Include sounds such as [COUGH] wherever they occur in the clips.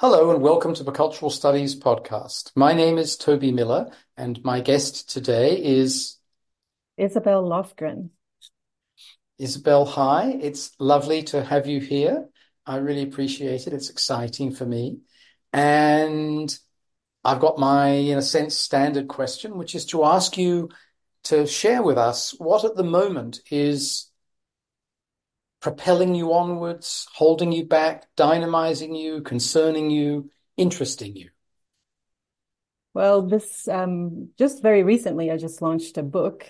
Hello and welcome to the Cultural Studies podcast. My name is Toby Miller and my guest today is Isabel Löfgren. Isabel, hi. It's lovely to have you here. I really appreciate it. It's exciting for me. And I've got my, in a sense, standard question, which is to ask you to share with us what at the moment is propelling you onwards, holding you back, dynamizing you, concerning you, interesting you? Well, this um, just very recently, I just launched a book,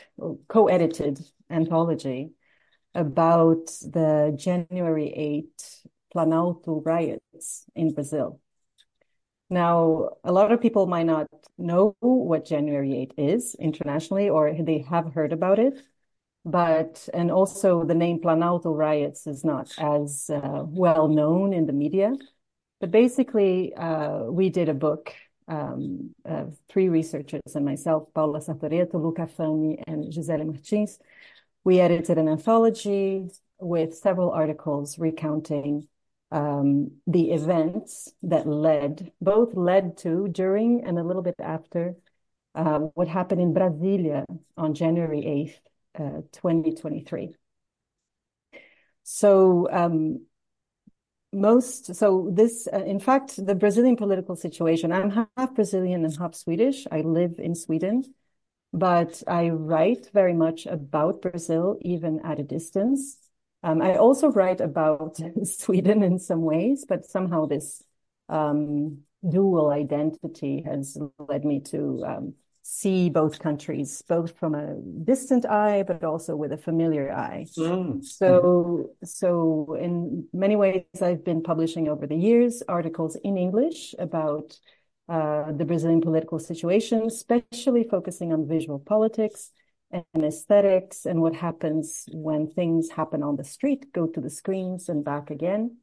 co-edited anthology about the January 8 Planalto riots in Brazil. Now, a lot of people might not know what January 8 is internationally, or they have heard about it but and also the name Planalto riots is not as uh, well known in the media. But basically, uh, we did a book, um, three researchers and myself, Paola Sartoretto, Lou Caffagni, and Gizele Martins. We edited an anthology with several articles recounting um, the events that led, both led to, during, and a little bit after uh, what happened in Brasilia on January 8th, 2023. So um, most so this uh, in fact the Brazilian political situation. I'm half Brazilian and half Swedish. I live in Sweden, but I write very much about Brazil even at a distance. Um, I also write about [LAUGHS] Sweden in some ways, but somehow this um, dual identity has led me to see both countries, both from a distant eye, but also with a familiar eye. Mm. So, so in many ways, I've been publishing over the years articles in English about uh, the Brazilian political situation, especially focusing on visual politics and aesthetics and what happens when things happen on the street, go to the screens and back again.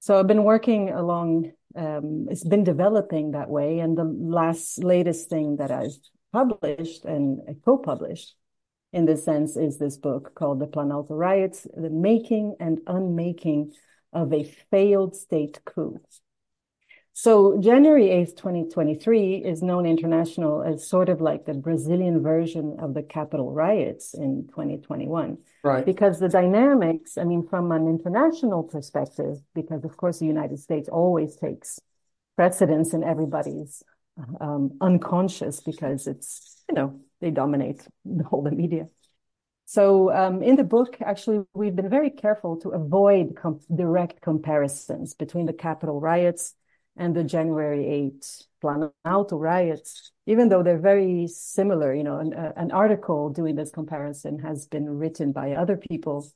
So I've been working along um, it's been developing that way. And the last latest thing that I've published and co-published in this sense is this book called The Planalto Riots, The Making and Unmaking of a Failed State Coup. So January 8th, 2023 is known international as sort of like the Brazilian version of the Capitol riots in 2021. Right. Because the dynamics, I mean, from an international perspective, because of course the United States always takes precedence in everybody's um, unconscious because it's, you know, they dominate the whole the media. So um, in the book, actually, we've been very careful to avoid com- direct comparisons between the Capitol riots and the January 8 Planalto riots, even though they're very similar. You know, an, uh, an, article doing this comparison has been written by other people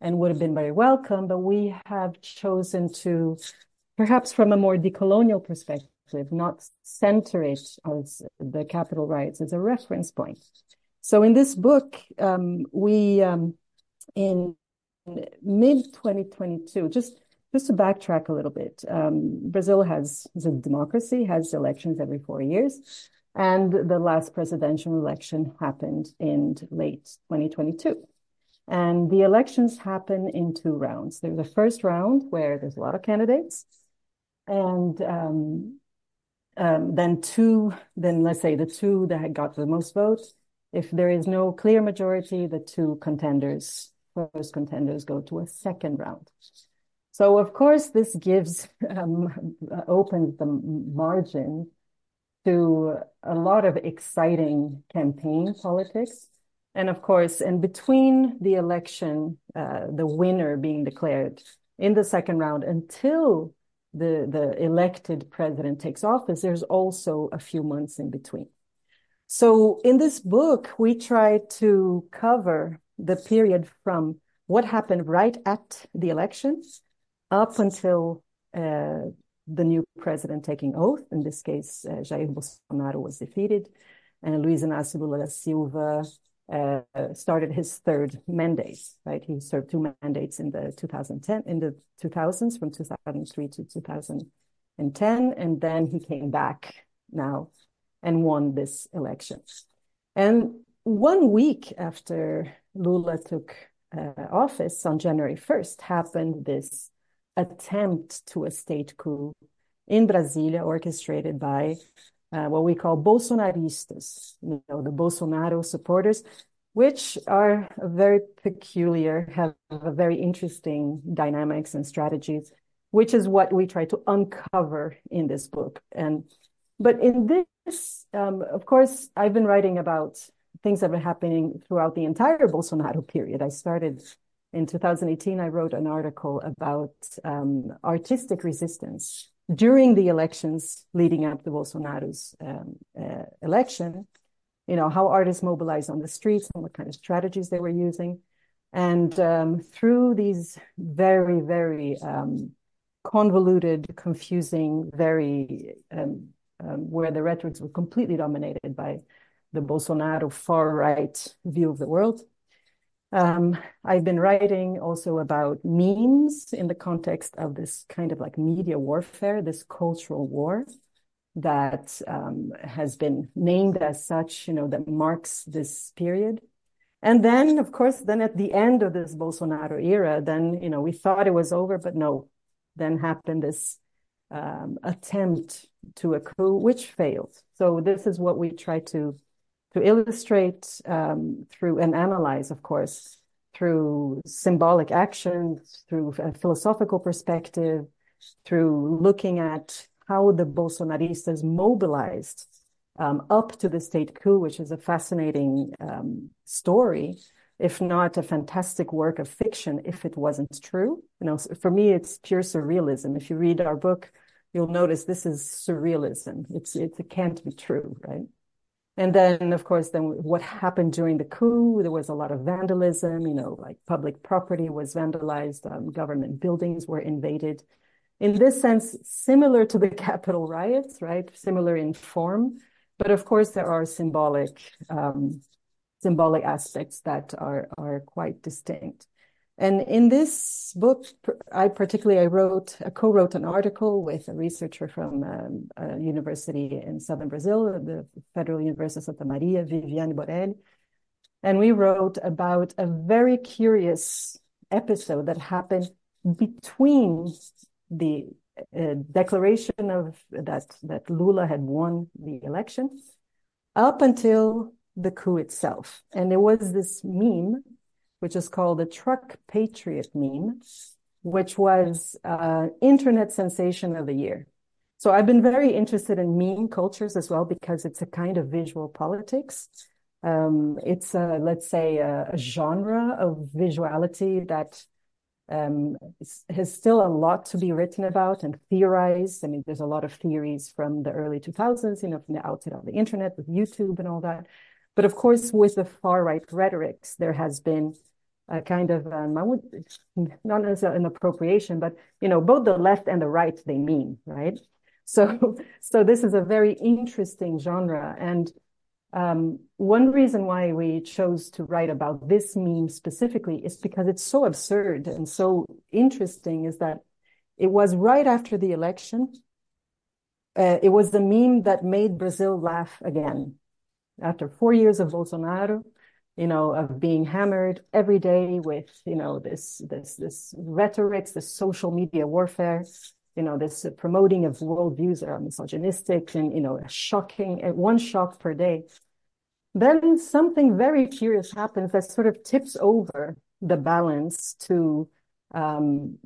and would have been very welcome, but we have chosen to, perhaps from a more decolonial perspective, not center it as the Capitol riots as a reference point. So in this book, um, we, um, in mid 2022, just just to backtrack a little bit, um, Brazil has is a democracy, has elections every four years, and the last presidential election happened in late 2022. And the elections happen in two rounds. There's a first round where there's a lot of candidates, and um, um, then two, then let's say the two that got the most votes. If there is no clear majority, the two contenders, first contenders, go to a second round. So of course, this gives um, opens the margin to a lot of exciting campaign politics. And of course, in between the election, uh, the winner being declared in the second round until the, the elected president takes office, there's also a few months in between. So in this book, we try to cover the period from what happened right at the elections up until uh, the new president taking oath. In this case, uh, Jair Bolsonaro was defeated, and Luiz Inácio Lula da Silva uh, started his third mandate. Right, he served two mandates in the 2010 in the 2000s from 2003 to 2010, and then he came back now and won this election. And one week after Lula took uh, office on January 1st happened this attempt to a state coup in Brasilia, orchestrated by uh, what we call Bolsonaristas, you know, the Bolsonaro supporters, which are very peculiar, have a very interesting dynamics and strategies, which is what we try to uncover in this book. And but in this, um, of course, I've been writing about things that were happening throughout the entire Bolsonaro period. I started in 2018. I wrote an article about um, artistic resistance during the elections leading up to Bolsonaro's um, uh, election, you know, how artists mobilized on the streets and what kind of strategies they were using. And um, through these very, very um, convoluted, confusing, very, um, um, where the rhetorics were completely dominated by the Bolsonaro far right view of the world, um, I've been writing also about memes in the context of this kind of like media warfare, this cultural war that um, has been named as such, you know, that marks this period. And then, of course, then at the end of this Bolsonaro era, then, you know, we thought it was over, but no, then happened this um, attempt to a coup, which failed. So this is what we try to to illustrate um, through and analyze, of course, through symbolic actions, through a philosophical perspective, through looking at how the Bolsonaristas mobilized um, up to the state coup, which is a fascinating um, story, if not a fantastic work of fiction, if it wasn't true. You know, for me, it's pure surrealism. If you read our book, you'll notice this is surrealism. It's, it can't be true, right? And then, of course, then what happened during the coup, there was a lot of vandalism, you know, like public property was vandalized, um, government buildings were invaded. In this sense, similar to the [LAUGHS] Capitol riots, right? Similar in form. But of course, there are symbolic, um, symbolic aspects that are, are quite distinct. And in this book, I particularly I wrote, I co-wrote an article with a researcher from um, a university in southern Brazil, the Federal University of Santa Maria, Viviane Borelli, and we wrote about a very curious episode that happened between the uh, declaration of that that Lula had won the election up until the coup itself, and there was this meme which is called the Truck Patriot meme, which was uh, internet sensation of the year. So I've been very interested in meme cultures as well because it's a kind of visual politics. Um, it's a, let's say a, a, genre of visuality that um, has still a lot to be written about and theorized. I mean, there's a lot of theories from the early 2000s, you know, from the outset of the internet with YouTube and all that. But of course, with the far right rhetorics, there has been a kind of um, I would [LAUGHS] not necessarily an appropriation, but you know, both the left and the right they mean, right? [LAUGHS] So so this is a very interesting genre. And um, one reason why we chose to write about this meme specifically is because it's so absurd and so interesting is that it was right after the election. Uh, it was the meme that made Brazil laugh again after four years of Bolsonaro, you know, of being hammered every day with, you know, this, this, this rhetorics, this social media warfare, you know, this promoting of worldviews that are misogynistic and, you know, shocking, uh, one shock per day. Then something very curious happens that sort of tips over the balance to, um,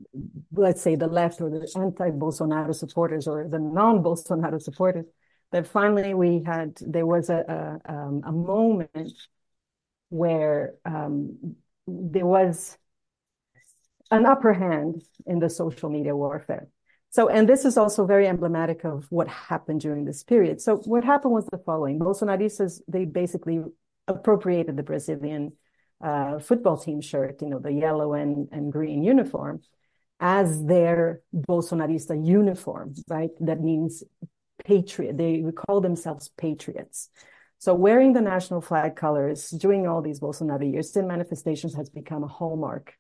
let's say the left or the anti-Bolsonaro supporters or the non-Bolsonaro supporters that finally we had there was a a, um, a moment where um, there was an upper hand in the social media warfare. So, and this is also very emblematic of what happened during this period. So, what happened was the following: Bolsonaristas they basically appropriated the Brazilian uh, football team shirt, you know, the yellow and and green uniform, as their Bolsonarista uniform, right? That means patriot. They call themselves patriots. So wearing the national flag colors during all these Bolsonaro years, sin manifestations has become a hallmark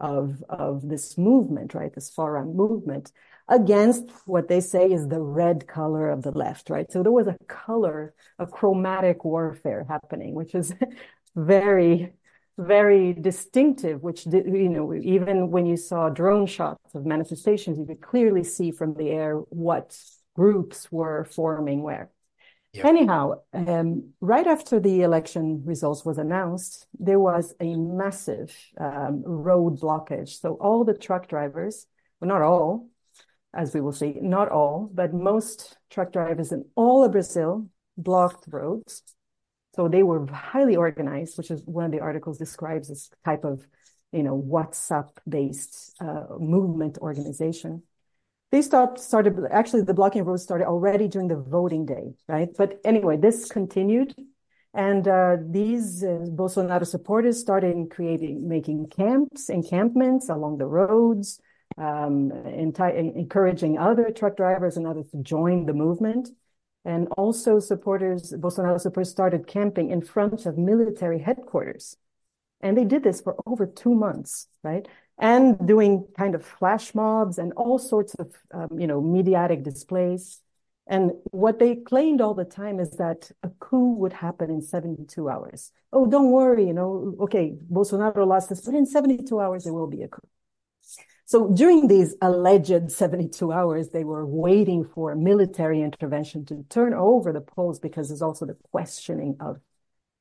of, of this movement, right? This far right movement against what they say is the red color of the left, right? So there was a color, a chromatic warfare happening, which is [LAUGHS] very very distinctive, which you know, even when you saw drone shots of manifestations, you could clearly see from the air what groups were forming where. Yeah. Anyhow, um, right after the election results was announced, there was a massive um, road blockage. So all the truck drivers, well, not all, as we will see, not all, but most truck drivers in all of Brazil blocked roads. So they were highly organized, which is one of the articles describes this type of, you know, WhatsApp-based uh, movement organization they stopped started actually the blocking roads started already during the voting day right? But anyway this continued and uh, these uh, bolsonaro supporters started creating making camps encampments along the roads um, encouraging other truck drivers and others to join the movement. And also supporters bolsonaro supporters started camping in front of military headquarters. And they did this for over two months right and doing kind of flash mobs and all sorts of, um, you know, mediatic displays. And what they claimed all the time is that a coup would happen in 72 hours. Oh, don't worry, you know, okay, Bolsonaro lost this, but in 72 hours, there will be a coup. So during these alleged 72 hours, they were waiting for military intervention to turn over the polls because there's also the questioning of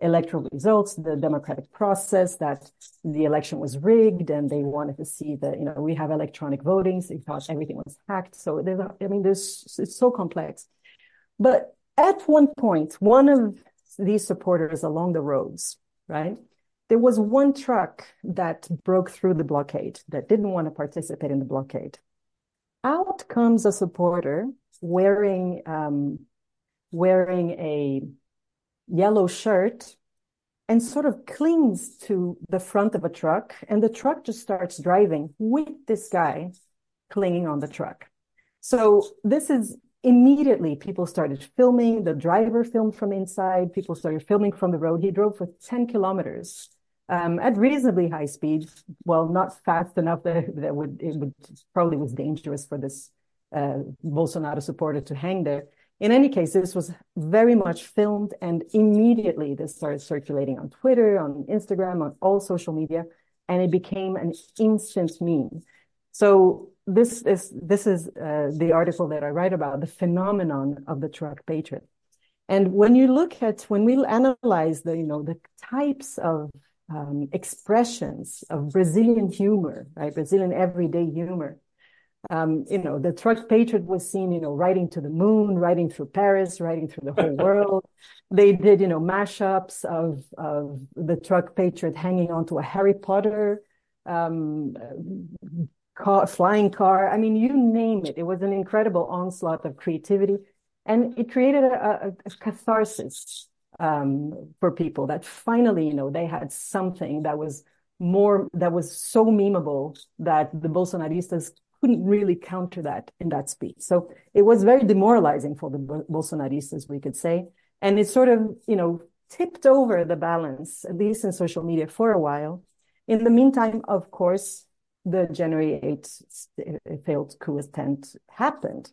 electoral results, the democratic process, that the election was rigged and they wanted to see that, you know, we have electronic voting. They thought everything was hacked. So there's, I mean, there's, it's so complex. But at one point, one of these supporters along the roads, right? There was one truck that broke through the blockade that didn't want to participate in the blockade. Out comes a supporter wearing, um, wearing a yellow shirt and sort of clings to the front of a truck. And the truck just starts driving with this guy clinging on the truck. So this is immediately people started filming. The driver filmed from inside. People started filming from the road. He drove for 10 kilometers um, at reasonably high speed. Well, not fast enough that, that would, it would probably was dangerous for this uh, Bolsonaro supporter to hang there. In any case, this was very much filmed and immediately this started circulating on Twitter, on Instagram, on all social media, and it became an instant meme. So this is this is uh, the article that I write about the phenomenon of the truck patriot. And when you look at when we analyze the you know the types of um, expressions of Brazilian humor, right, Brazilian everyday humor, um, you know, the truck patriot was seen, you know, riding to the moon, riding through Paris, riding through the whole [LAUGHS] world. They did, you know, mashups of of the truck patriot hanging onto a Harry Potter um, car, flying car. I mean, you name it. It was an incredible onslaught of creativity, and it created a, a, a catharsis um, for people that finally, you know, they had something that was more that was so memeable that the Bolsonaristas couldn't really counter that in that speech. So it was very demoralizing for the Bolsonaristas, we could say. And it sort of, you know, tipped over the balance, at least in social media for a while. In the meantime, of course, the January 8th failed coup attempt happened.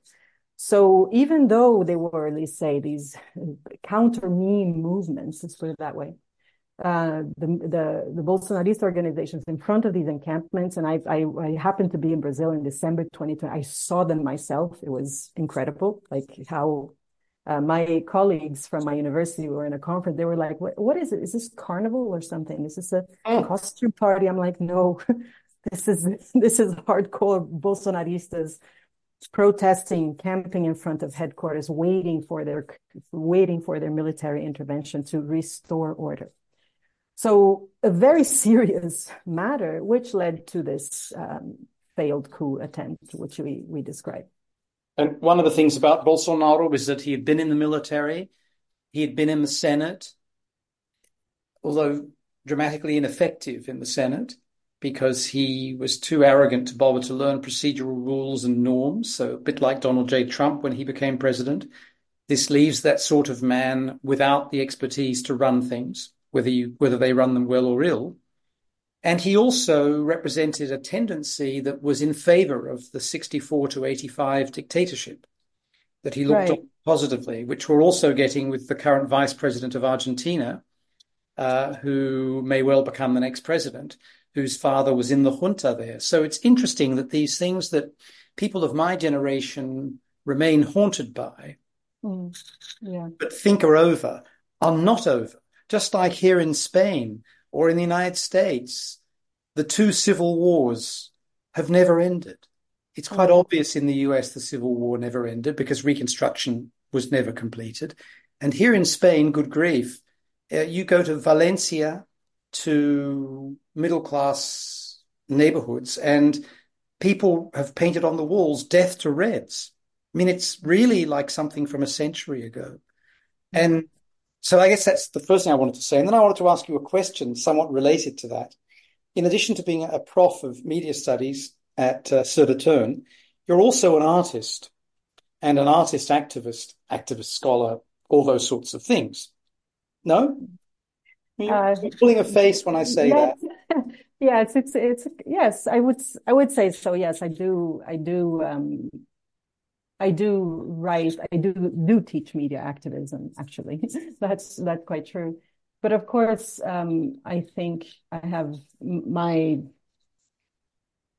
So even though there were, let's say, these counter meme movements, let's put it that way, uh, the, the, the Bolsonarist organizations in front of these encampments. And I, I, I, happened to be in Brazil in December 2020. I saw them myself. It was incredible, like how uh, my colleagues from my university were in a conference. They were like, what, what is it? Is this carnival or something? Is this a oh. costume party? I'm like, no, [LAUGHS] this is, this is hardcore Bolsonaristas protesting, camping in front of headquarters, waiting for their, waiting for their military intervention to restore order. So a very [LAUGHS] serious matter, which led to this um, failed coup attempt, which we, we described. And one of the things about Bolsonaro was that he had been in the military, he had been in the Senate, although dramatically ineffective in the Senate because he was too arrogant to bother to learn procedural rules and norms. So a bit like Donald J. Trump when he became president. This leaves that sort of man without the expertise to run things whether you whether they run them well or ill. And he also represented a tendency that was in favor of the 64 to 85 dictatorship that he looked right. positively, which we're also getting with the current vice president of Argentina, uh, who may well become the next president, whose father was in the junta there. So it's interesting that these things that people of my generation remain haunted by, Mm. Yeah. but think are over, are not over. Just like here in Spain or in the United States, the two civil wars have never ended. It's quite Mm. obvious in the US the civil war never ended because Reconstruction was never completed. And here in Spain, good grief, uh, you go to Valencia to middle class neighborhoods and people have painted on the walls death to Reds. I mean, it's really like something from a century ago. And so I guess that's the first thing I wanted to say. And then I wanted to ask you a question somewhat related to that. In addition to being a prof of media studies at uh, Turn, you're also an artist and an artist activist, activist scholar, all those sorts of things. No? You're Uh, pulling a face when I say that. yes, [LAUGHS] yes, it's it's yes, I would I would say so. Yes, I do I do um I do write I do do teach media activism actually. [LAUGHS] That's that's quite true. But of course, um, I think I have my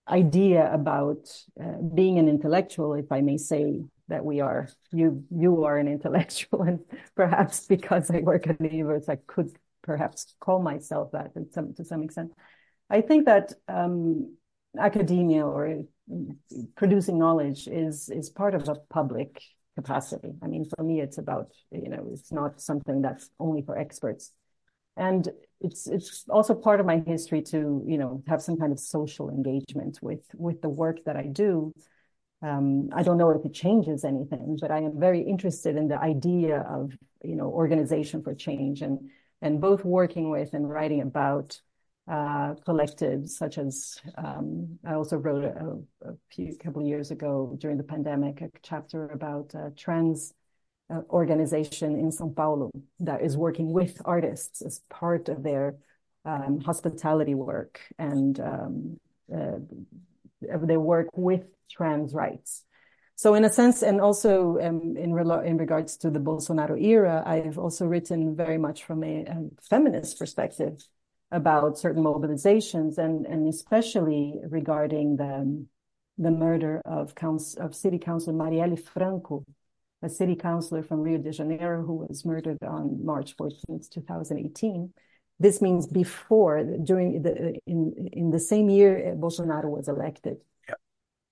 idea about uh, being an intellectual, if I may say that we are. You you are an intellectual, [LAUGHS] and perhaps because I work at the university, I could perhaps call myself that in some, to some extent. I think that um, academia or producing knowledge is is part of a public capacity. I mean, for me, it's about you know, it's not something that's only for experts, and it's it's also part of my history to you know have some kind of social engagement with with the work that I do. Um, I don't know if it changes anything, but I am very interested in the idea of you know organization for change and and both working with and writing about uh, collectives such as um, I also wrote a, few couple of years ago during the pandemic a chapter about a trans uh, organization in São Paulo that is working with artists as part of their um, hospitality work and um, uh, their work with trans rights. So in a sense, and also in, re- in regards to the Bolsonaro era, I've also written very much from a feminist perspective about certain mobilizations and, and especially regarding the, the murder of, council, of City Councilor Marielle Franco, a city councilor from Rio de Janeiro who was murdered on March 14th, 2018. This means before, during the, in, in the same year Bolsonaro was elected.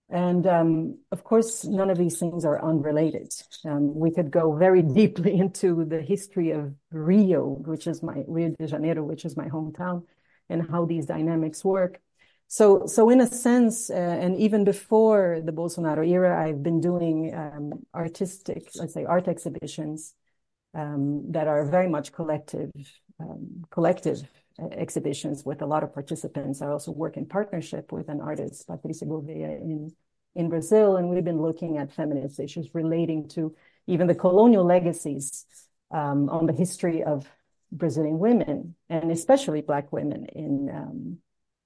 And um, of course, none of these things are unrelated. Um, we could go very [LAUGHS] deeply into the history of Rio, which is my Rio de Janeiro, which is my hometown, and how these dynamics work. So, so in a sense, uh, and even before the Bolsonaro era, I've been doing um, artistic, let's say, art exhibitions um, that are very much collective, um, collective exhibitions with a lot of participants. I also work in partnership with an artist, Patricia Gouveia, in, in Brazil, and we've been looking at feminist issues relating to even the colonial legacies um, on the history of Brazilian women, and especially Black women in um,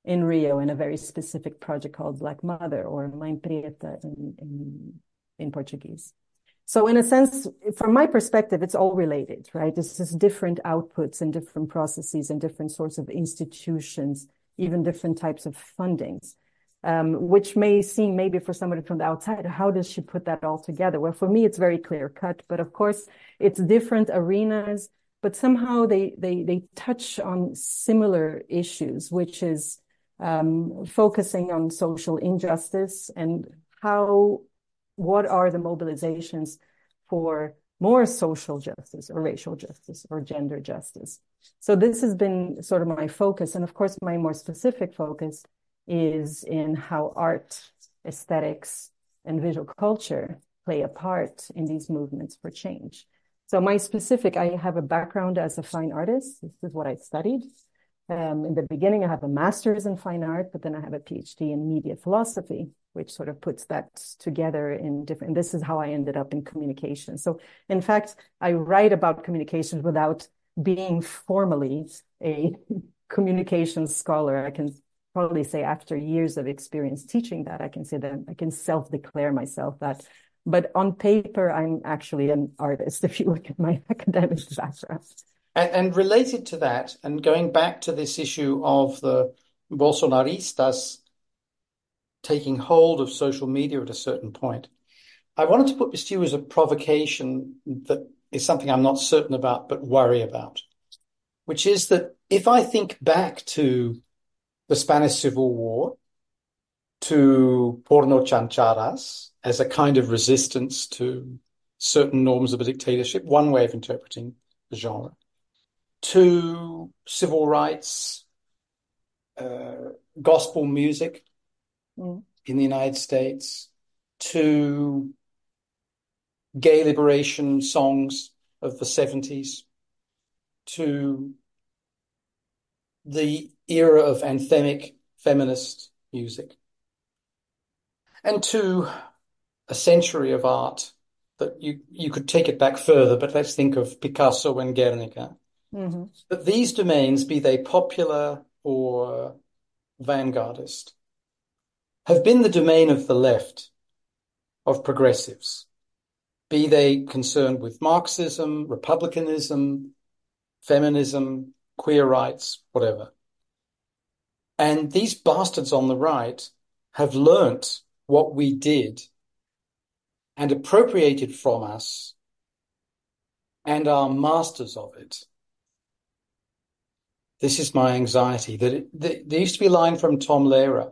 in Rio, in a very specific project called Black Mother or Mãe Preta in, in, in Portuguese. So in a sense, from my perspective, it's all related, right? It's just different outputs and different processes and different sorts of institutions, even different types of fundings, um, which may seem maybe for somebody from the outside, how does she put that all together? Well, for me, it's very clear cut, but of course, it's different arenas, but somehow they they they touch on similar issues, which is um, focusing on social injustice and how what are the mobilizations for more social justice or racial justice or gender justice. So this has been sort of my focus. And of course, my more specific focus is in how art, aesthetics, and visual culture play a part in these movements for change. So my specific, I have a background as a fine artist. This is what I studied. Um, in the beginning, I have a master's in fine art, but then I have a PhD in media philosophy, which sort of puts that together in different. This is how I ended up in communication. So, in fact, I write about communications without being formally a [LAUGHS] communications scholar. I can probably say after years of experience teaching that, I can say that I can self-declare myself that. But on paper, I'm actually an artist. [LAUGHS] If you look at my academic background. And, and related to that, and going back to this issue of the Bolsonaristas taking hold of social media at a certain point, I wanted to put this to you as a provocation that is something I'm not certain about, but worry about, which is that if I think back to the Spanish Civil War, to porno chanchadas as a kind of resistance to certain norms of a dictatorship, one way of interpreting the genre, to civil rights, uh, gospel music mm. in the United States, to gay liberation songs of the 70s, to the era of anthemic feminist music, and to a century of art that you, you could take it back further, but let's think of Picasso and Guernica. Mm-hmm. But these domains, be they popular or vanguardist, have been the domain of the left, of progressives, be they concerned with Marxism, republicanism, feminism, queer rights, whatever. And these bastards on the right have learnt what we did and appropriated from us and are masters of it. This is my anxiety that it, there used to be a line from Tom Lehrer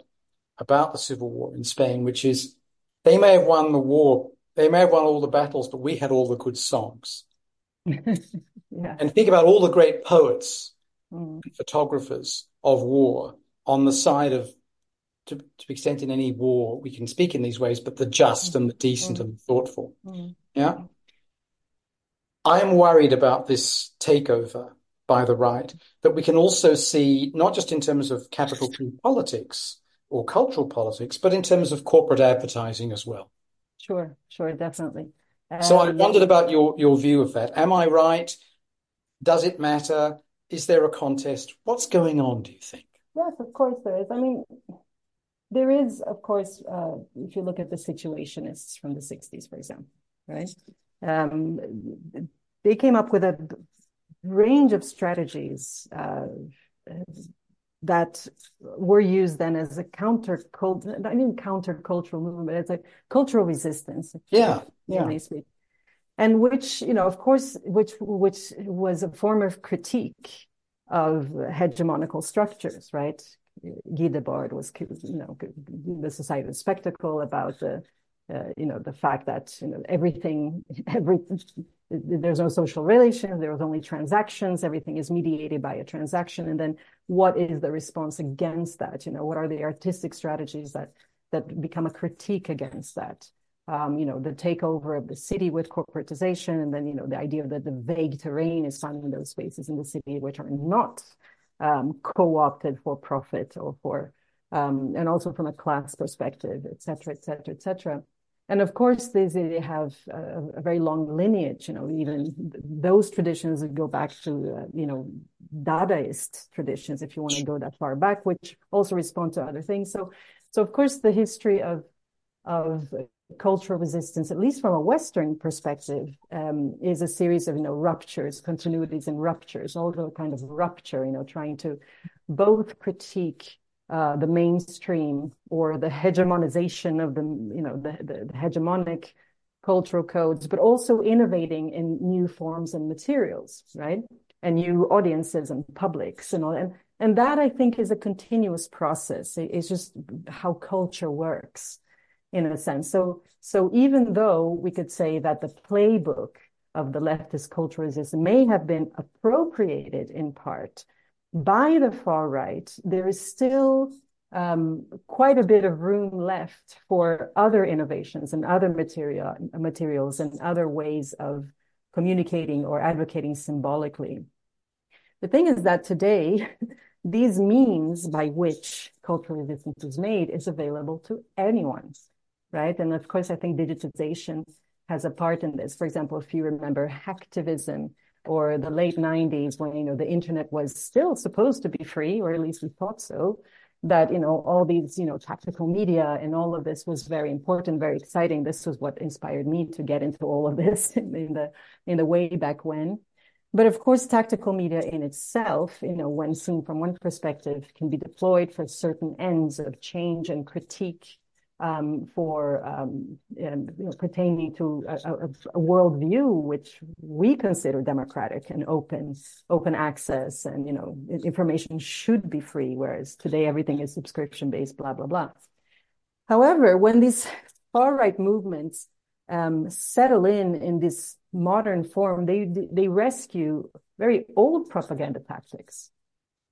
about the civil war in Spain, which is they may have won the war, they may have won all the battles, but we had all the good songs. [LAUGHS] yeah. And think about all the great poets, mm. photographers of war on the side of, to, to the extent in any war, we can speak in these ways, but the just mm. and the decent mm. and the thoughtful. Mm. Yeah. I am worried about this takeover by the right that we can also see, not just in terms of capital P politics or cultural politics, but in terms of corporate advertising as well. Sure, sure, definitely. Um, so I wondered about your, your view of that. Am I right? Does it matter? Is there a contest? What's going on, do you think? Yes, of course there is. I mean, there is, of course, uh, if you look at the situationists from the 60s, for example, right? Um, they came up with a range of strategies uh, that were used then as a counter I mean counter cultural movement, it's a cultural resistance. Yeah, yeah. And which, you know, of course, which which was a form of critique of hegemonical structures, right? Guy Debord was, you know, the Society of Spectacle about the uh, you know, the fact that, you know, everything, [LAUGHS] every, there's no social relations, there's only transactions, everything is mediated by a transaction. And then what is the response against that? You know, what are the artistic strategies that, that become a critique against that? Um, you know, the takeover of the city with corporatization, and then, you know, the idea that the vague terrain is found in those spaces in the city which are not um, co-opted for profit or for, um, and also from a class perspective, et cetera, et cetera, et cetera. And of course, they, they have a, a, very long lineage, you know, even those traditions go back to, uh, you know, Dadaist traditions, if you want to go that far back, which also respond to other things. So, so of course, the history of, of cultural resistance, at least from a Western perspective, um, is a series of, you know, ruptures, continuities and ruptures, all the kind of rupture, you know, trying to both critique uh, the mainstream or the hegemonization of the, you know, the, the, the hegemonic cultural codes, but also innovating in new forms and materials, right? And new audiences and publics and all. And, and that I think is a continuous process. It's just how culture works in a sense. So, so even though we could say that the playbook of the leftist culturalists may have been appropriated in part by the far right, there is still um, quite a bit of room left for other innovations and other material, materials and other ways of communicating or advocating symbolically. The thing is that today, [LAUGHS] these means by which cultural resistance is made is available to anyone, right? And of course, I think digitization has a part in this. For example, if you remember hacktivism, or the late 90s when you know the internet was still supposed to be free or at least we thought so that you know all these you know tactical media and all of this was very important very exciting. This was what inspired me to get into all of [LAUGHS] this in the in the way back when. But of course, tactical media in itself, you know, when seen from one perspective, can be deployed for certain ends of change and critique um, for um, you know, pertaining to a, a, a worldview which we consider democratic and open, open access, and you know, information should be free, whereas today everything is subscription based, blah blah blah. However, when these far right movements um, settle in in this modern form, they they rescue very old propaganda tactics,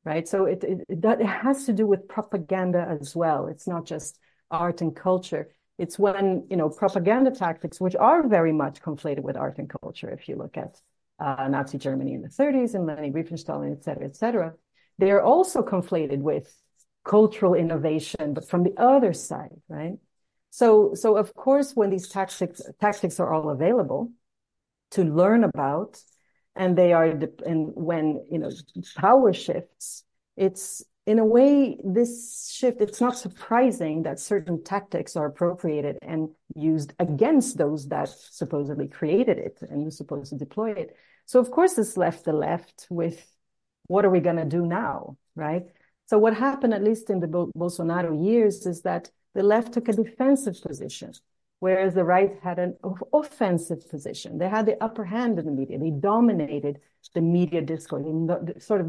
right? So it it, it has to do with propaganda as well. It's not just art and culture. It's when you know propaganda tactics, which are very much conflated with art and culture. If you look at uh, Nazi Germany in the 30s and Leni Riefenstahl, et cetera, et cetera, they are also conflated with cultural innovation, but from the other side, right? So, so of course, when these tactics tactics are all available to learn about, and they are, and when you know power shifts, it's in a way this shift. It's not surprising that certain tactics are appropriated and used against those that supposedly created it and were supposed to deploy it. So of course, this left the left with, what are we going to do now, right? So what happened, at least in the Bolsonaro years, is that the left took a defensive position, whereas the right had an offensive position. They had the upper hand in the media. They dominated the media discourse. Sort of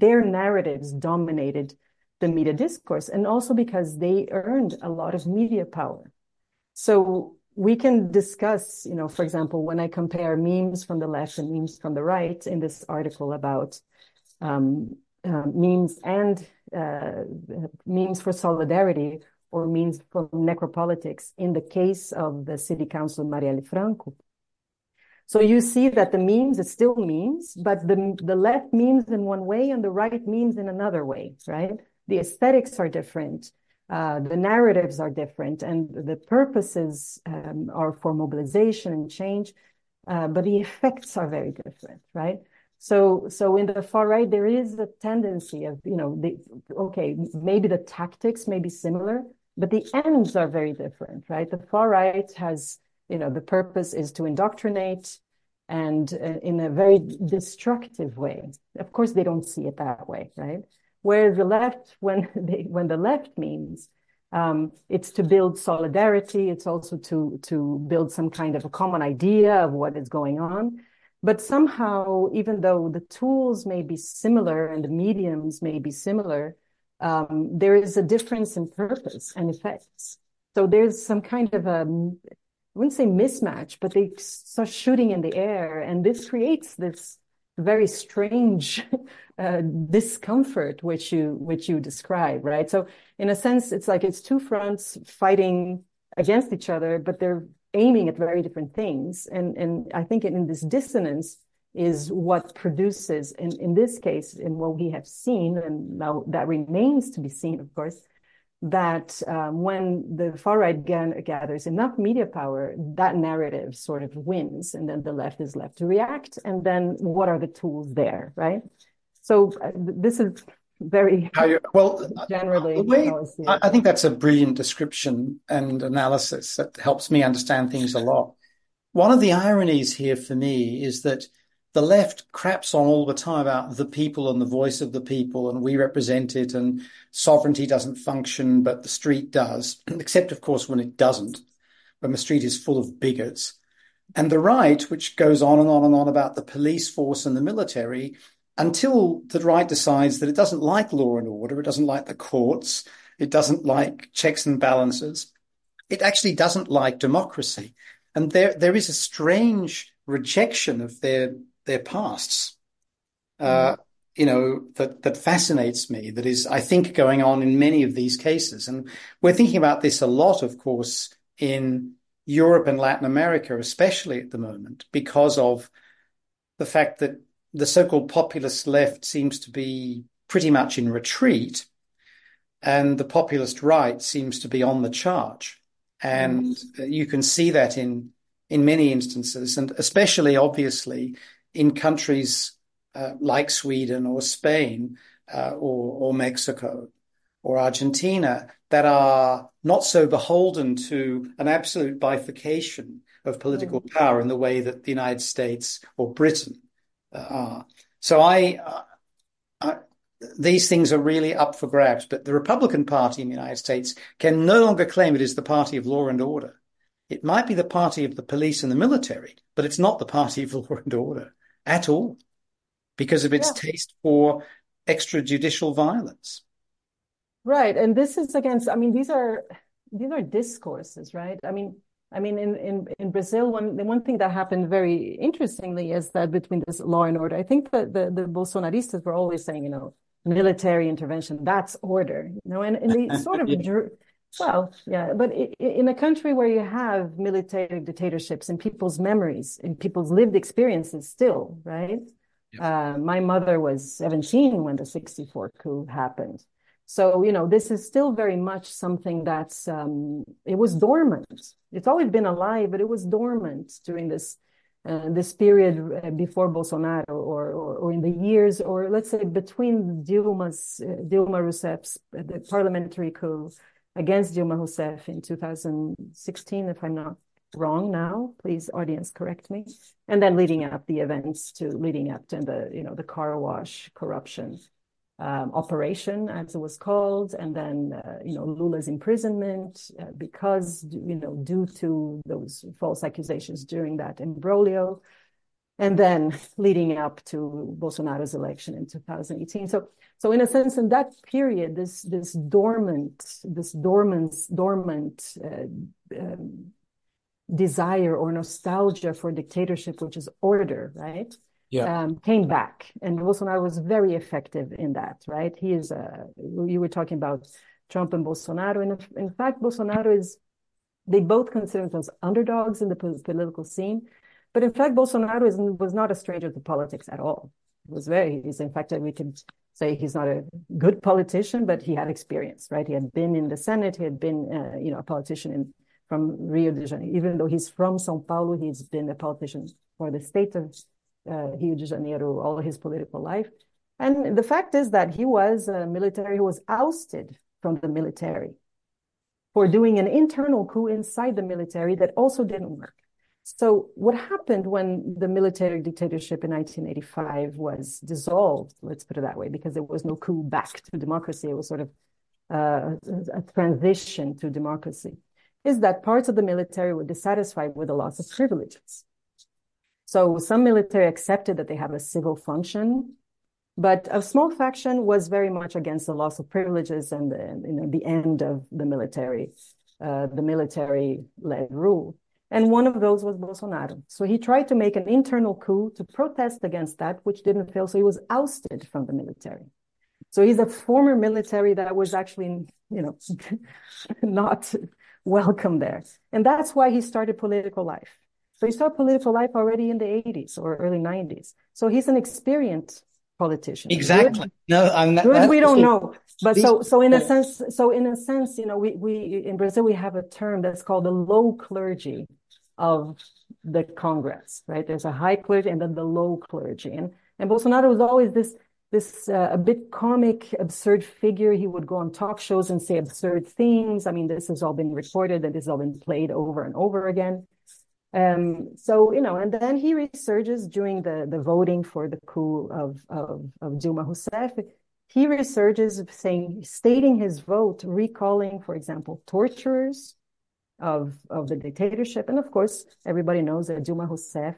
their narratives dominated the media discourse, and also because they earned a lot of media power. So we can discuss, you know, for example, when I compare memes from the left and memes from the right in this article about um, uh, memes and uh, memes for solidarity or means from necropolitics in the case of the city council Marielle Franco. So you see that the memes, it still memes, but the, the left memes in one way and the right memes in another way, right? The aesthetics are different. Uh, the narratives are different and the purposes um, are for mobilization and change, uh, but the effects are very different, right? So, so in the far right, there is a tendency of, you know, the, okay, maybe the tactics may be similar, but the ends are very different, right? The far right has, you know, the purpose is to indoctrinate and uh, in a very destructive way. Of course, they don't see it that way, right? Whereas the left, when [LAUGHS] they, when the left means, um, it's to build solidarity. It's also to, to build some kind of a common idea of what is going on. But somehow, even though the tools may be similar and the mediums may be similar, um, there is a difference in purpose and effects. So there's some kind of a, I wouldn't say mismatch, but they start shooting in the air. And this creates this very strange [LAUGHS] uh, discomfort, which you, which you describe, right? So in a sense, it's like it's two fronts fighting against each other, but they're aiming at very different things. And, and I think in this dissonance, is what produces, in, in this case, in what we have seen, and now that remains to be seen, of course, that um, when the far right gathers enough media power, that narrative sort of wins, and then the left is left to react. And then what are the tools there, right? So uh, this is very well generally. Way, I, I think that's a brilliant description and analysis that helps me understand things a lot. One of the ironies here for me is that the left craps on all the time about the people and the voice of the people and we represent it and sovereignty doesn't function, but the street does, [CLEARS THROAT] except of course when it doesn't, when the street is full of bigots. And the right, which goes on and on and on about the police force and the military, until the right decides that it doesn't like law and order, it doesn't like the courts, it doesn't like checks and balances, it actually doesn't like democracy. And there, there is a strange rejection of their their pasts. Uh, mm. you know, that, that fascinates me, that is, I think, going on in many of these cases. And we're thinking about this a lot, of course, in Europe and Latin America, especially at the moment, because of the fact that the so-called populist left seems to be pretty much in retreat and the populist right seems to be on the charge. And mm. you can see that in, in many instances, and especially obviously in countries uh, like Sweden or Spain uh, or, or Mexico or Argentina that are not so beholden to an absolute bifurcation of political mm. power in the way that the United States or Britain are. So I, I, these things are really up for grabs. But the Republican Party in the United States can no longer claim it is the party of law and order. It might be the party of the police and the military, but it's not the party of [LAUGHS] law and order at all because of its yeah. taste for extrajudicial violence. Right. And this is against, I mean, these are these are discourses, right? I mean, I mean, in, in, in Brazil, one the one thing that happened very interestingly is that between this law and order, I think that the, the Bolsonaristas were always saying, you know, military intervention, that's order, you know, and, and they sort of [LAUGHS] yeah. Well, yeah, but in a country where you have military dictatorships and people's memories, and people's lived experiences still, right? Yeah. Uh, my mother was 17 when the 64 coup happened. So, you know, this is still very much something that's, um, it was dormant. It's always been alive, but it was dormant during this uh, this period uh, before Bolsonaro or, or, or, in the years, or let's say between Dilma's, uh, Dilma Rousseff's uh, the parliamentary coup against Dilma Rousseff in 2016, if I'm not wrong now, please audience correct me. And then leading up the events to leading up to the, you know, the car wash corruption um, operation, as it was called, and then, uh, you know, Lula's imprisonment uh, because, you know, due to those false accusations during that imbroglio and then leading up to Bolsonaro's election in 2018. So, so in a sense, in that period, this this dormant, this dormant, dormant uh, um, desire or nostalgia for dictatorship, which is order, right? Yeah. Um, came back, and Bolsonaro was very effective in that, right? He is. Uh, you were talking about Trump and Bolsonaro, and in fact, Bolsonaro is. They both consider themselves underdogs in the political scene but in fact, Bolsonaro is, was not a stranger to politics at all. He was very, he's in fact, we can say he's not a good politician, but he had experience, right? He had been in the Senate, he had been, uh, you know, a politician in, from Rio de Janeiro. Even though he's from Sao Paulo, he's been a politician for the state of uh, Rio de Janeiro all his political life. And the fact is that he was a military who was ousted from the military for doing an internal coup inside the military that also didn't work. So what happened when the military dictatorship in 1985 was dissolved, let's put it that way, because there was no coup back to democracy, it was sort of uh, a transition to democracy, is that parts of the military were dissatisfied with the loss of privileges. So some military accepted that they have a civil function, but a small faction was very much against the loss of privileges and the, you know, the end of the military, uh, the military-led rule. And one of those was Bolsonaro. So he tried to make an internal coup to protest against that, which didn't fail. So he was ousted from the military. So he's a former military that was actually, you know, [LAUGHS] not welcome there. And that's why he started political life. So he started political life already in the 80s or early 90s. So he's an experienced politician. Exactly. Good, no, I'm not, good, we don't know. But so, so in a sense, so in a sense, you know, we, we, in Brazil, we have a term that's called the low clergy of the Congress, right? There's a high clergy and then the low clergy. And, and Bolsonaro was always this, this uh, a bit comic, absurd figure. He would go on talk shows and say absurd things. I mean, this has all been recorded and this has all been played over and over again. Um, so, you know, and then he resurges during the, the voting for the coup of, of, of Dilma Rousseff. He resurges saying, stating his vote, recalling, for example, torturers, of, of the dictatorship. And of course, everybody knows that Dilma Rousseff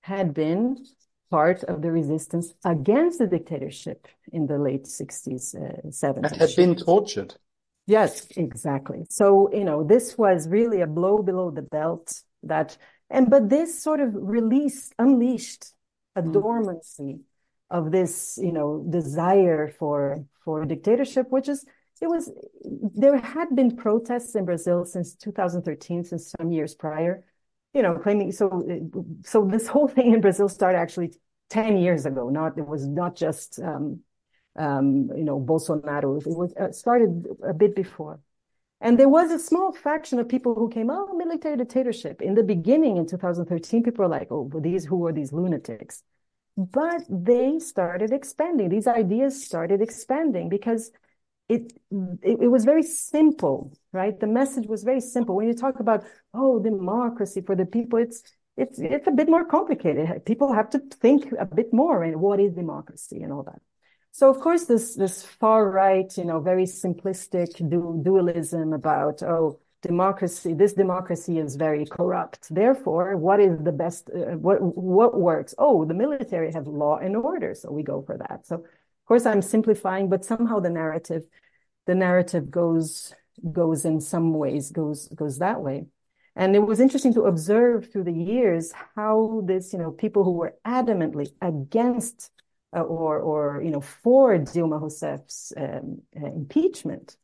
had been part of the resistance against the dictatorship in the late 60s, uh, 70s. Had been tortured. Yes, exactly. So, you know, this was really a blow below the belt that, and, but this sort of released, unleashed a mm. dormancy of this, you know, desire for, for dictatorship, which is it was there had been protests in Brazil since 2013, since some years prior, you know, claiming so so this whole thing in Brazil started actually 10 years ago. Not it was not just um, um, you know Bolsonaro. It was uh, started a bit before. And there was a small faction of people who came, oh, military dictatorship. In the beginning, in 2013, people were like, oh, these, who are these lunatics? But they started expanding. These ideas started expanding because it, it, it was very simple, right? The message was very simple. When you talk about, oh, democracy for the people, it's, it's it's a bit more complicated. People have to think a bit more and what is democracy and all that. So of course, this this far right, you know, very simplistic du dualism about oh, democracy, this democracy is very corrupt. Therefore, what is the best? Uh, what what works? Oh, the military have law and order, so we go for that. So of course, I'm simplifying, but somehow the narrative, the narrative goes goes in some ways goes goes that way. And it was interesting to observe through the years how this, you know, people who were adamantly against or, or, you know, for Dilma Rousseff's um, uh, impeachment,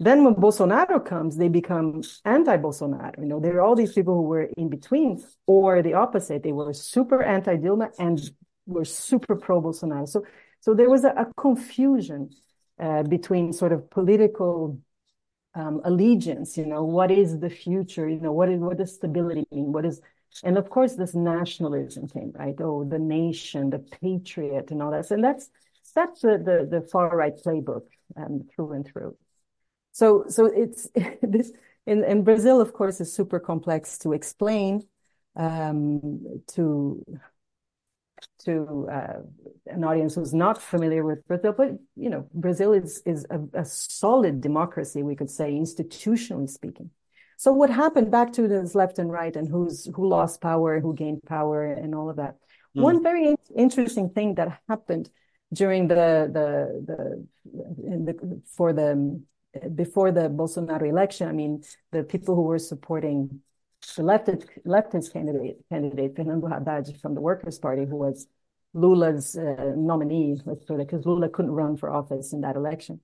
then when Bolsonaro comes, they become anti-Bolsonaro. You know, there are all these people who were in between, or the opposite. They were super anti-Dilma and were super pro-Bolsonaro. So, so there was a, a confusion uh, between sort of political um, allegiance. You know, what is the future? You know, what is what does stability mean? What is and of course this nationalism came right. Oh, the nation, the patriot, and all that. And that's that's the the, the far right playbook um, through and through. So so it's [LAUGHS] this in in Brazil, of course, is super complex to explain um, to to uh, an audience who's not familiar with Brazil, but you know, Brazil is is a, a, solid democracy, we could say, institutionally speaking. So what happened back to this left and right, and who's who lost power, who gained power, and all of that. Mm. One very interesting thing that happened during the the the, the for the before the Bolsonaro election. I mean, the people who were supporting the leftist, leftist candidate, candidate Fernando Haddad from the Workers' Party, who was Lula's uh, nominee, because Lula couldn't run for office in that election.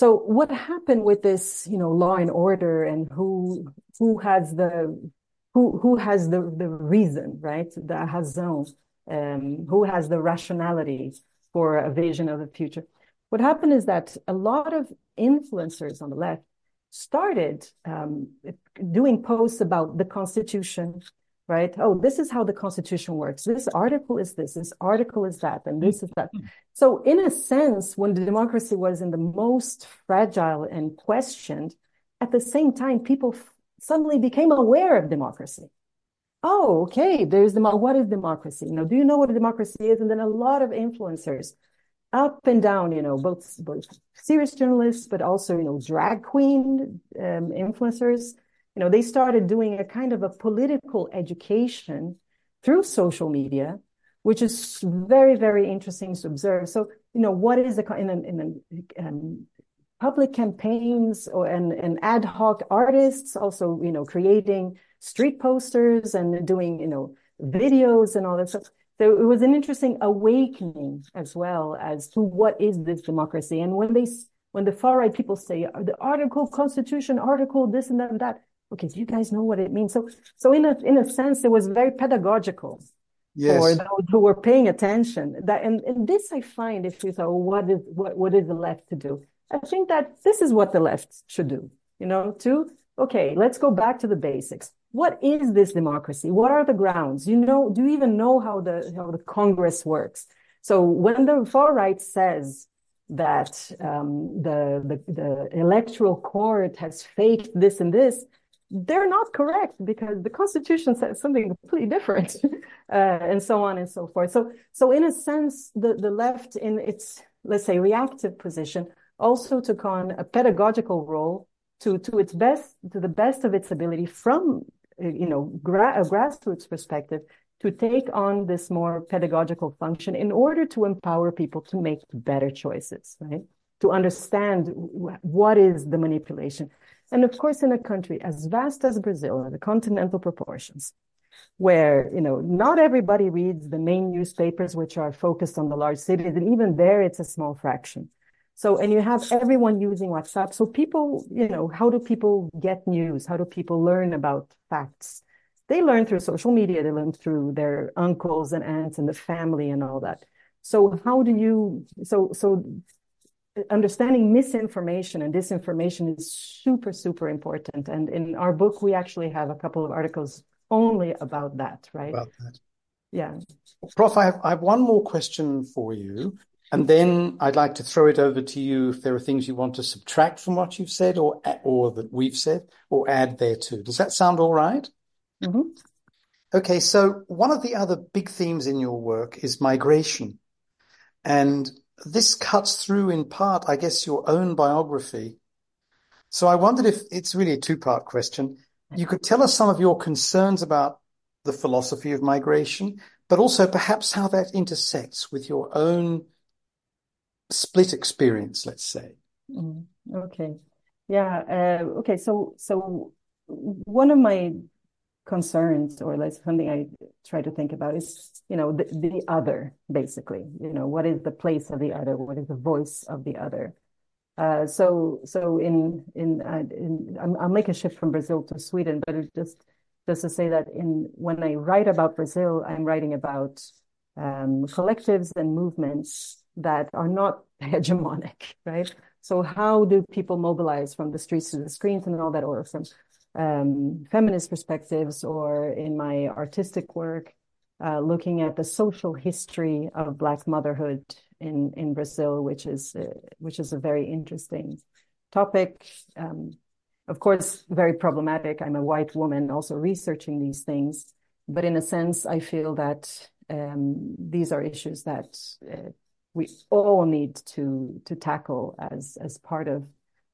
So what happened with this, you know, law and order, and who who has the who who has the the reason, right? The um, who has the rationality for a vision of the future. What happened is that a lot of influencers on the left started um, doing posts about the Constitution, right? Oh, this is how the Constitution works. This article is this, this article is that, and this is that. So, in a sense, when the democracy was in the most fragile and questioned, at the same time, people f- suddenly became aware of democracy. Oh, okay, there's the what is democracy? You know, do you know what a democracy is? And then a lot of influencers up and down, you know, both, both serious journalists, but also, you know, drag queen um, influencers. You know, they started doing a kind of a political education through social media, which is very, very interesting to observe. So, you know, what is the in, in, in um, public campaigns or and, and ad hoc artists also, you know, creating street posters and doing, you know, videos and all that stuff. So it was an interesting awakening as well as to what is this democracy. And when they, when the far right people say the article, constitution, article, this and that and that, okay, do you guys know what it means? So, so in a, in a sense, it was very pedagogical yes. for those who were paying attention. That, and, and this I find, if you say, oh, what is, what, what is the left to do? I think that this is what the left should do, you know, to, okay, let's go back to the basics what is this democracy? What are the grounds? You know, do you even know how the how the Congress works? So when the far right says that um, the, the the electoral court has faked this and this, they're not correct because the Constitution says something completely different, [LAUGHS] uh, and so on and so forth. So so in a sense, the the left in its let's say reactive position also took on a pedagogical role to to its best to the best of its ability from you know, gra- a grassroots perspective to take on this more pedagogical function in order to empower people to make better choices, right? To understand what is the manipulation. And of course, in a country as vast as Brazil, the continental proportions, where, you know, not everybody reads the main newspapers, which are focused on the large cities. And even there, it's a small fraction. So, and you have everyone using WhatsApp. So people, you know, how do people get news? How do people learn about facts? They learn through social media. They learn through their uncles and aunts and the family and all that. So how do you, so, so understanding misinformation and disinformation is super, super important. And in our book, we actually have a couple of articles only about that, right? About that. Yeah. Prof, I have, I have one more question for you. And then I'd like to throw it over to you if there are things you want to subtract from what you've said or or that we've said or add there too. Does that sound all right? mm-hmm. Okay, so one of the other big themes in your work is migration. And this cuts through in part, I guess, your own biography. So I wondered if it's really a two-part question. You could tell us some of your concerns about the philosophy of migration, but also perhaps how that intersects with your own split experience, let's say. Mm, okay. Yeah. Uh, okay. So, so one of my concerns or like something I try to think about is, you know, the, the other, basically, you know, what is the place of the other? What is the voice of the other? Uh, so, so in, in, uh, in I'll make a shift from Brazil to Sweden, but it just, just to say that in, when I write about Brazil, I'm writing about, um, collectives and movements that are not [LAUGHS] hegemonic, right? So how do people mobilize from the streets to the screens and all that, or from um, feminist perspectives, or in my artistic work, uh, looking at the social history of Black motherhood in in Brazil, which is uh, which is a very interesting topic. Um, of course, very problematic. I'm a white woman, also researching these things, but in a sense, I feel that um, these are issues that uh, we all need to to tackle as as part of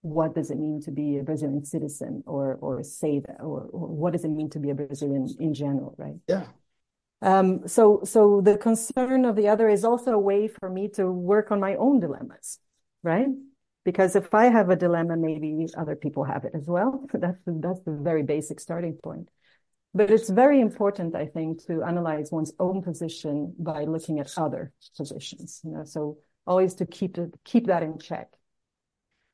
what does it mean to be a Brazilian citizen or or say that or, or what does it mean to be a Brazilian in general, right? Yeah. Um, so so the concern of the other is also a way for me to work on my own dilemmas, right? Because if I have a dilemma, maybe other people have it as well. [LAUGHS] That's that's the very basic starting point. But it's very important, I think, to analyze one's own position by looking at other positions. You know, so always to keep keep that in check.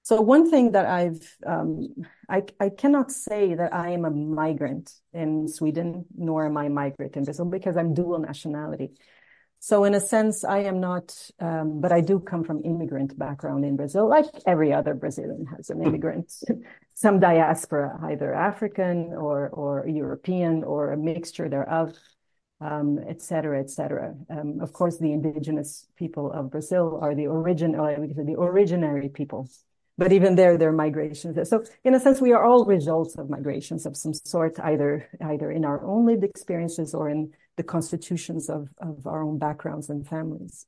So one thing that I've, um, I, I cannot say that I am a migrant in Sweden, nor am I a migrant in Brazil because I'm dual nationality. So in a sense, I am not, um, but I do come from immigrant background in Brazil, like every other Brazilian has an immigrant, [LAUGHS] some diaspora, either African or or European or a mixture thereof, um, et cetera, et cetera. Um, of course, the indigenous people of Brazil are the origin, or the originary people. But even there, there are migrations. So in a sense, we are all results of migrations of some sort, either either in our own lived experiences or in the constitutions of, of our own backgrounds and families.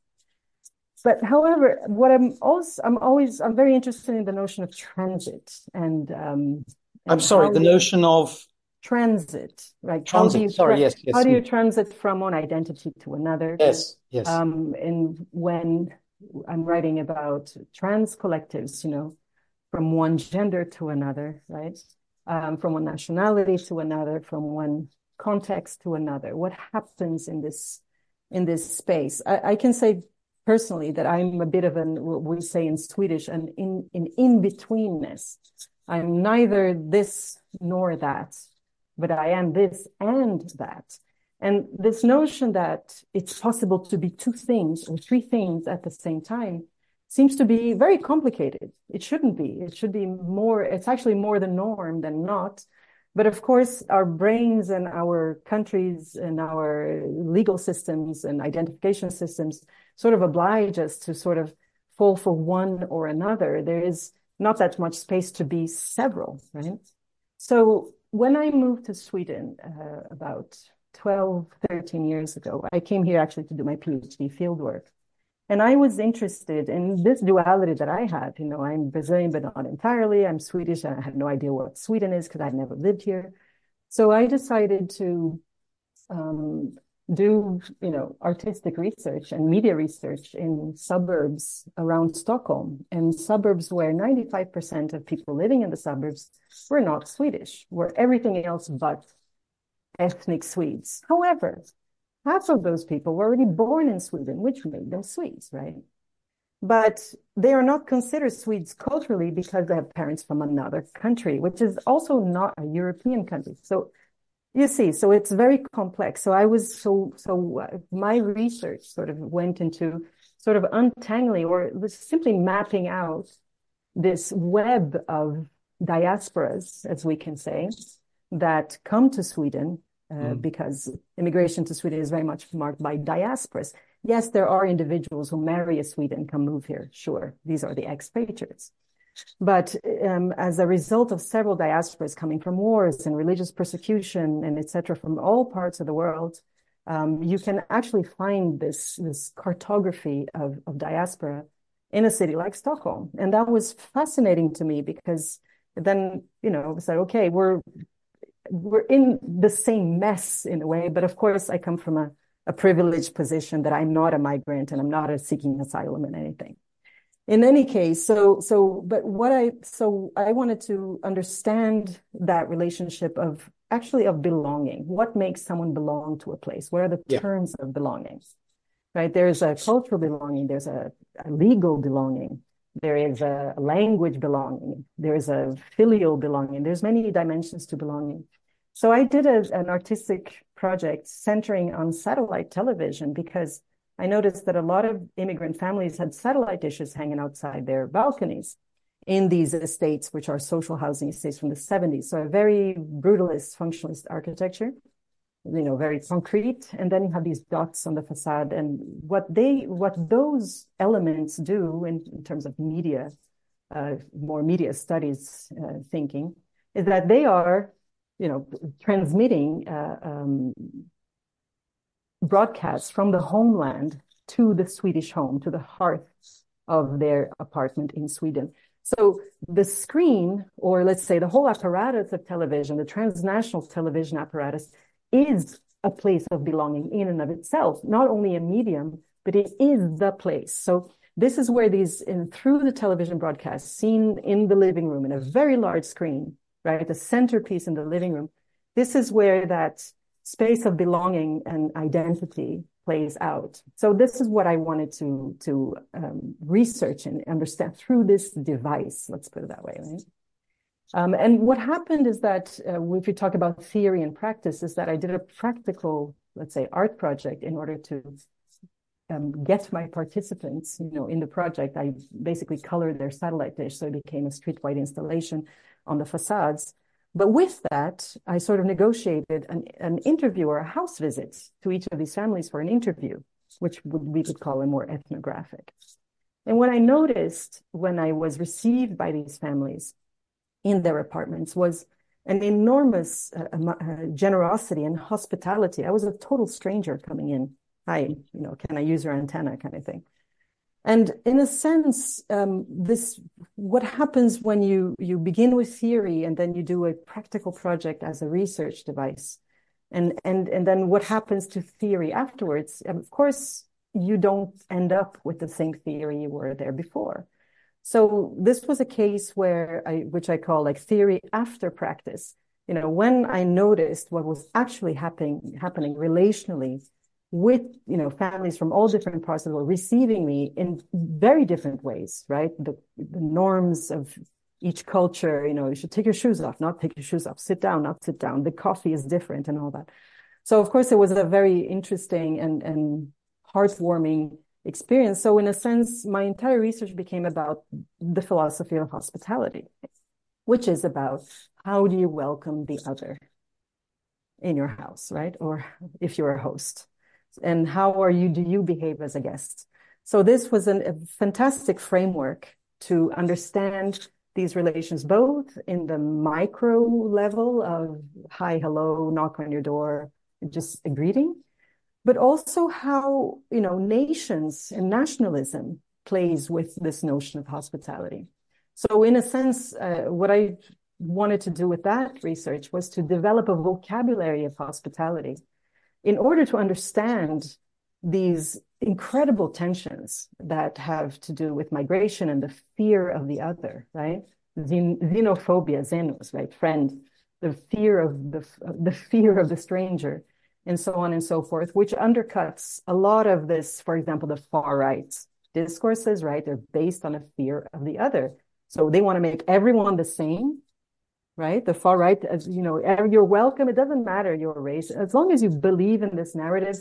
But however, what I'm also, I'm always, I'm very interested in the notion of transit and, um, and I'm sorry, the notion of transit, right? Transit, how do you, sorry, yes, yes. How do you transit from one identity to another? Yes, yes. Um, and when I'm writing about trans collectives, you know, from one gender to another, right? Um, from one nationality to another, from one context to another? What happens in this in this space? I, I can say personally that I'm a bit of an what we say in Swedish an in in in betweenness. I'm neither this nor that, but I am this and that. And this notion that it's possible to be two things or three things at the same time seems to be very complicated. It shouldn't be. It should be more, it's actually more the norm than not. But of course, our brains and our countries and our legal systems and identification systems sort of oblige us to sort of fall for one or another. There is not that much space to be several, right? So when I moved to Sweden uh, about 12, 13 years ago, I came here actually to do my PhD fieldwork. And I was interested in this duality that I had. You know, I'm Brazilian, but not entirely. I'm Swedish, and I had no idea what Sweden is because I'd never lived here. So I decided to um, do, you know, artistic research and media research in suburbs around Stockholm and suburbs where 95% of people living in the suburbs were not Swedish, were everything else but ethnic Swedes. However, half of those people were already born in Sweden, which made them Swedes, right? But they are not considered Swedes culturally because they have parents from another country, which is also not a European country. So you see, so it's very complex. So I was so so uh, my research sort of went into sort of untangling or was simply mapping out this web of diasporas, as we can say, that come to Sweden uh, mm. because immigration to Sweden is very much marked by diasporas. Yes, there are individuals who marry a Swede and come move here. Sure, these are the expatriates. But um, as a result of several diasporas coming from wars and religious persecution and etc. from all parts of the world, um, you can actually find this, this cartography of, of diaspora in a city like Stockholm. And that was fascinating to me because then, you know, it's like, okay, we're, we're in the same mess in a way. But of course, I come from a, a privileged position that I'm not a migrant and I'm not a seeking asylum and anything. In any case, so, so, but what I, so I wanted to understand that relationship of actually of belonging. What makes someone belong to a place? What are the yeah. terms of belonging? Right? There's a cultural belonging. There's a, a legal belonging. There is a language belonging. There is a filial belonging. There's many dimensions to belonging. So I did a, an artistic project centering on satellite television because I noticed that a lot of immigrant families had satellite dishes hanging outside their balconies in these estates, which are social housing estates from the 70s. So a very brutalist, functionalist architecture, you know, very concrete. And then you have these dots on the facade. And what they, what those elements do in, in terms of media, uh, more media studies uh, thinking, is that they are, you know, transmitting uh, um, broadcasts from the homeland to the Swedish home, to the hearth of their apartment in Sweden. So the screen, or let's say the whole apparatus of television, the transnational television apparatus, is a place of belonging in and of itself, not only a medium, but it is the place. So this is where these, through the television broadcast, seen in the living room in a very large screen, right, the centerpiece in the living room, this is where that space of belonging and identity plays out. So this is what I wanted to to um, research and understand through this device. Let's put it that way, right? Um, and what happened is that uh, if you talk about theory and practice, is that I did a practical, let's say, art project in order to um, get my participants, you know, in the project. I basically colored their satellite dish, so it became a street-wide installation on the facades. But with that, I sort of negotiated an, an interview or a house visit to each of these families for an interview, which we could call a more ethnographic. And what I noticed when I was received by these families in their apartments was an enormous uh, uh, generosity and hospitality. I was a total stranger coming in. Hi, you know, can I use your antenna kind of thing. And in a sense, um, this what happens when you you begin with theory and then you do a practical project as a research device, and and and then what happens to theory afterwards? Of course, you don't end up with the same theory you were there before. So this was a case where I, which I call like theory after practice. You know, when I noticed what was actually happening happening relationally with you know families from all different parts of the world receiving me in very different ways right? The, the norms of each culture you know you should take your shoes off not take your shoes off. Sit down not sit down. The coffee is different and all that. So of course it was a very interesting and and heartwarming experience. So in a sense my entire research became about the philosophy of hospitality which is about how do you welcome the other in your house right? Or if you're a host. And how are you do you behave as a guest? So this was an, a fantastic framework to understand these relations both in the micro level of hi hello knock on your door just a greeting but also how you know nations and nationalism plays with this notion of hospitality so in a sense uh, what i wanted to do with that research was to develop a vocabulary of hospitality in order to understand these incredible tensions that have to do with migration and the fear of the other, right? Xenophobia, xenos, right? Friend, the fear of the, the fear of the stranger, and so on and so forth, which undercuts a lot of this, for example, the far right discourses, right? They're based on a fear of the other. So they want to make everyone the same right? The far right, as you know, you're welcome. It doesn't matter your race. As long as you believe in this narrative,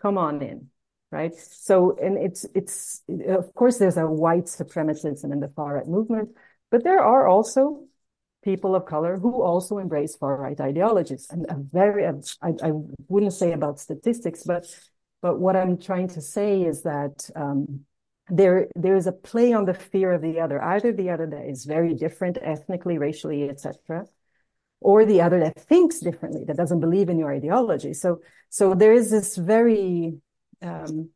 come on in, right? So, and it's, it's, of course, there's a white supremacism in the far right movement, but there are also people of color who also embrace far right ideologies. And a very, I, I wouldn't say about statistics, but, but what I'm trying to say is that, um, there there is a play on the fear of the other, either the other that is very different ethnically, racially, etc., or the other that thinks differently, that doesn't believe in your ideology. So so there is this very um,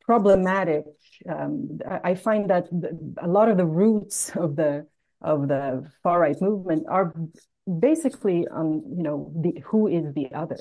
problematic. Um, I find that a lot of the roots of the of the far right movement are basically on you know the who is the other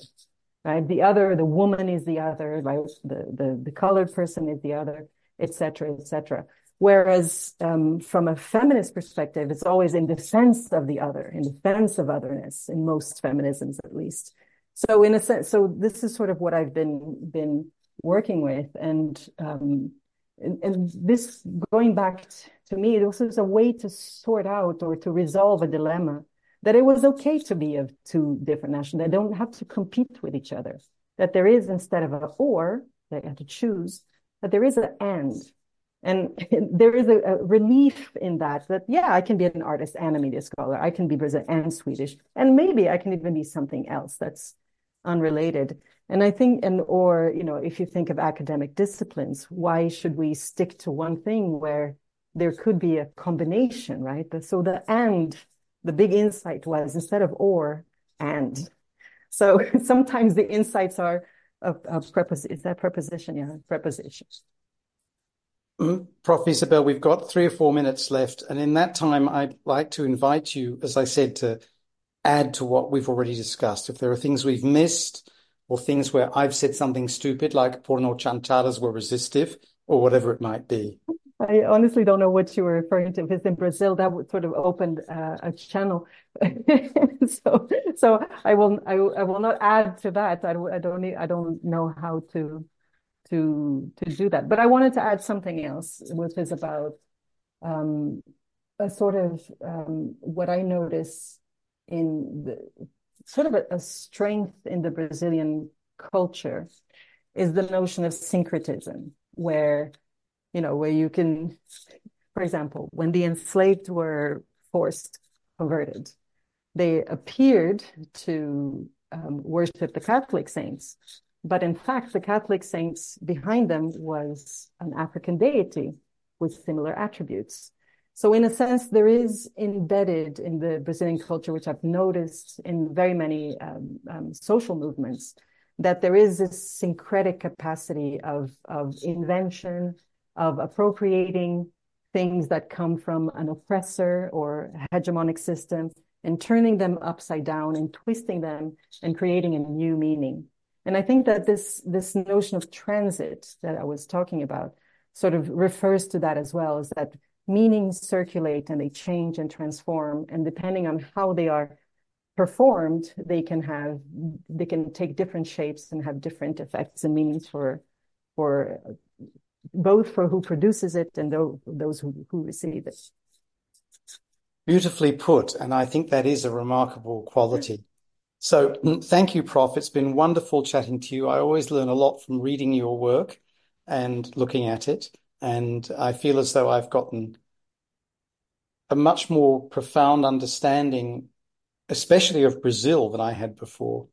right? The other the woman is the other right? The the, the colored person is the other etc etc whereas um, from a feminist perspective it's always in defense of the other in defense of otherness in most feminisms at least. So in a sense so this is sort of what i've been been working with and um, and, this going back to me this is a way to sort out or to resolve a dilemma that it was okay to be of two different nations. They don't have to compete with each other. That there is instead of a or, they have to choose, that there is an and. And [LAUGHS] there is a, a, relief in that, that, yeah, I can be an artist and a media scholar. I can be Brazilian and Swedish. And maybe I can even be something else that's unrelated. And I think, and, or, you know, if you think of academic disciplines, why should we stick to one thing where there could be a combination, right? So the and the big insight was instead of or, and. So [LAUGHS] sometimes the insights are a, a preposition. Is that preposition? Yeah, prepositions. Mm, Prof. Isabel, we've got three or four minutes left. And in that time, I'd like to invite you, as I said, to add to what we've already discussed. If there are things we've missed or things where I've said something stupid, like porno chantadas were resistive or whatever it might be. I honestly don't know what you were referring to because in Brazil that would sort of opened uh, a channel. [LAUGHS] so so I will I, I will not add to that. I, I don't need, I don't know how to to to do that. But I wanted to add something else, which is about um, a sort of um, what I notice in the sort of a, a strength in the Brazilian culture is the notion of syncretism, where you know, where you can, for example, when the enslaved were forced converted, they appeared to um, worship the Catholic saints. But in fact, the Catholic saints behind them was an African deity with similar attributes. So in a sense, there is embedded in the Brazilian culture, which I've noticed in very many um, um, social movements, that there is this syncretic capacity of, of invention, of appropriating things that come from an oppressor or hegemonic system and turning them upside down and twisting them and creating a new meaning. And I think that this, this notion of transit that I was talking about sort of refers to that as well, is that meanings circulate and they change and transform. And depending on how they are performed, they can have, they can take different shapes and have different effects and meanings for, for both for who produces it and those who, who receive it. Beautifully put. And I think that is a remarkable quality. So [CLEARS THROAT] thank you, Prof. It's been wonderful chatting to you. I always learn a lot from reading your work and looking at it. And I feel as though I've gotten a much more profound understanding, especially of Brazil than I had before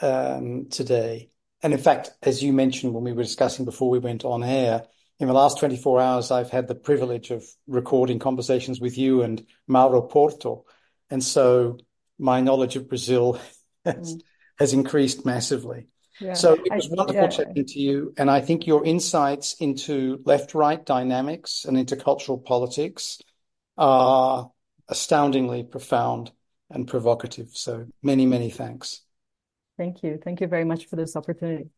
um, today. And in fact, as you mentioned when we were discussing before we went on air, in the last 24 hours, I've had the privilege of recording conversations with you and Mauro Porto. And so my knowledge of Brazil [LAUGHS] has, mm. has increased massively. Yeah. So it was I, wonderful yeah. chatting to you. And I think your insights into left right dynamics and intercultural politics are astoundingly profound and provocative. So many, many thanks. Thank you. Thank you very much for this opportunity.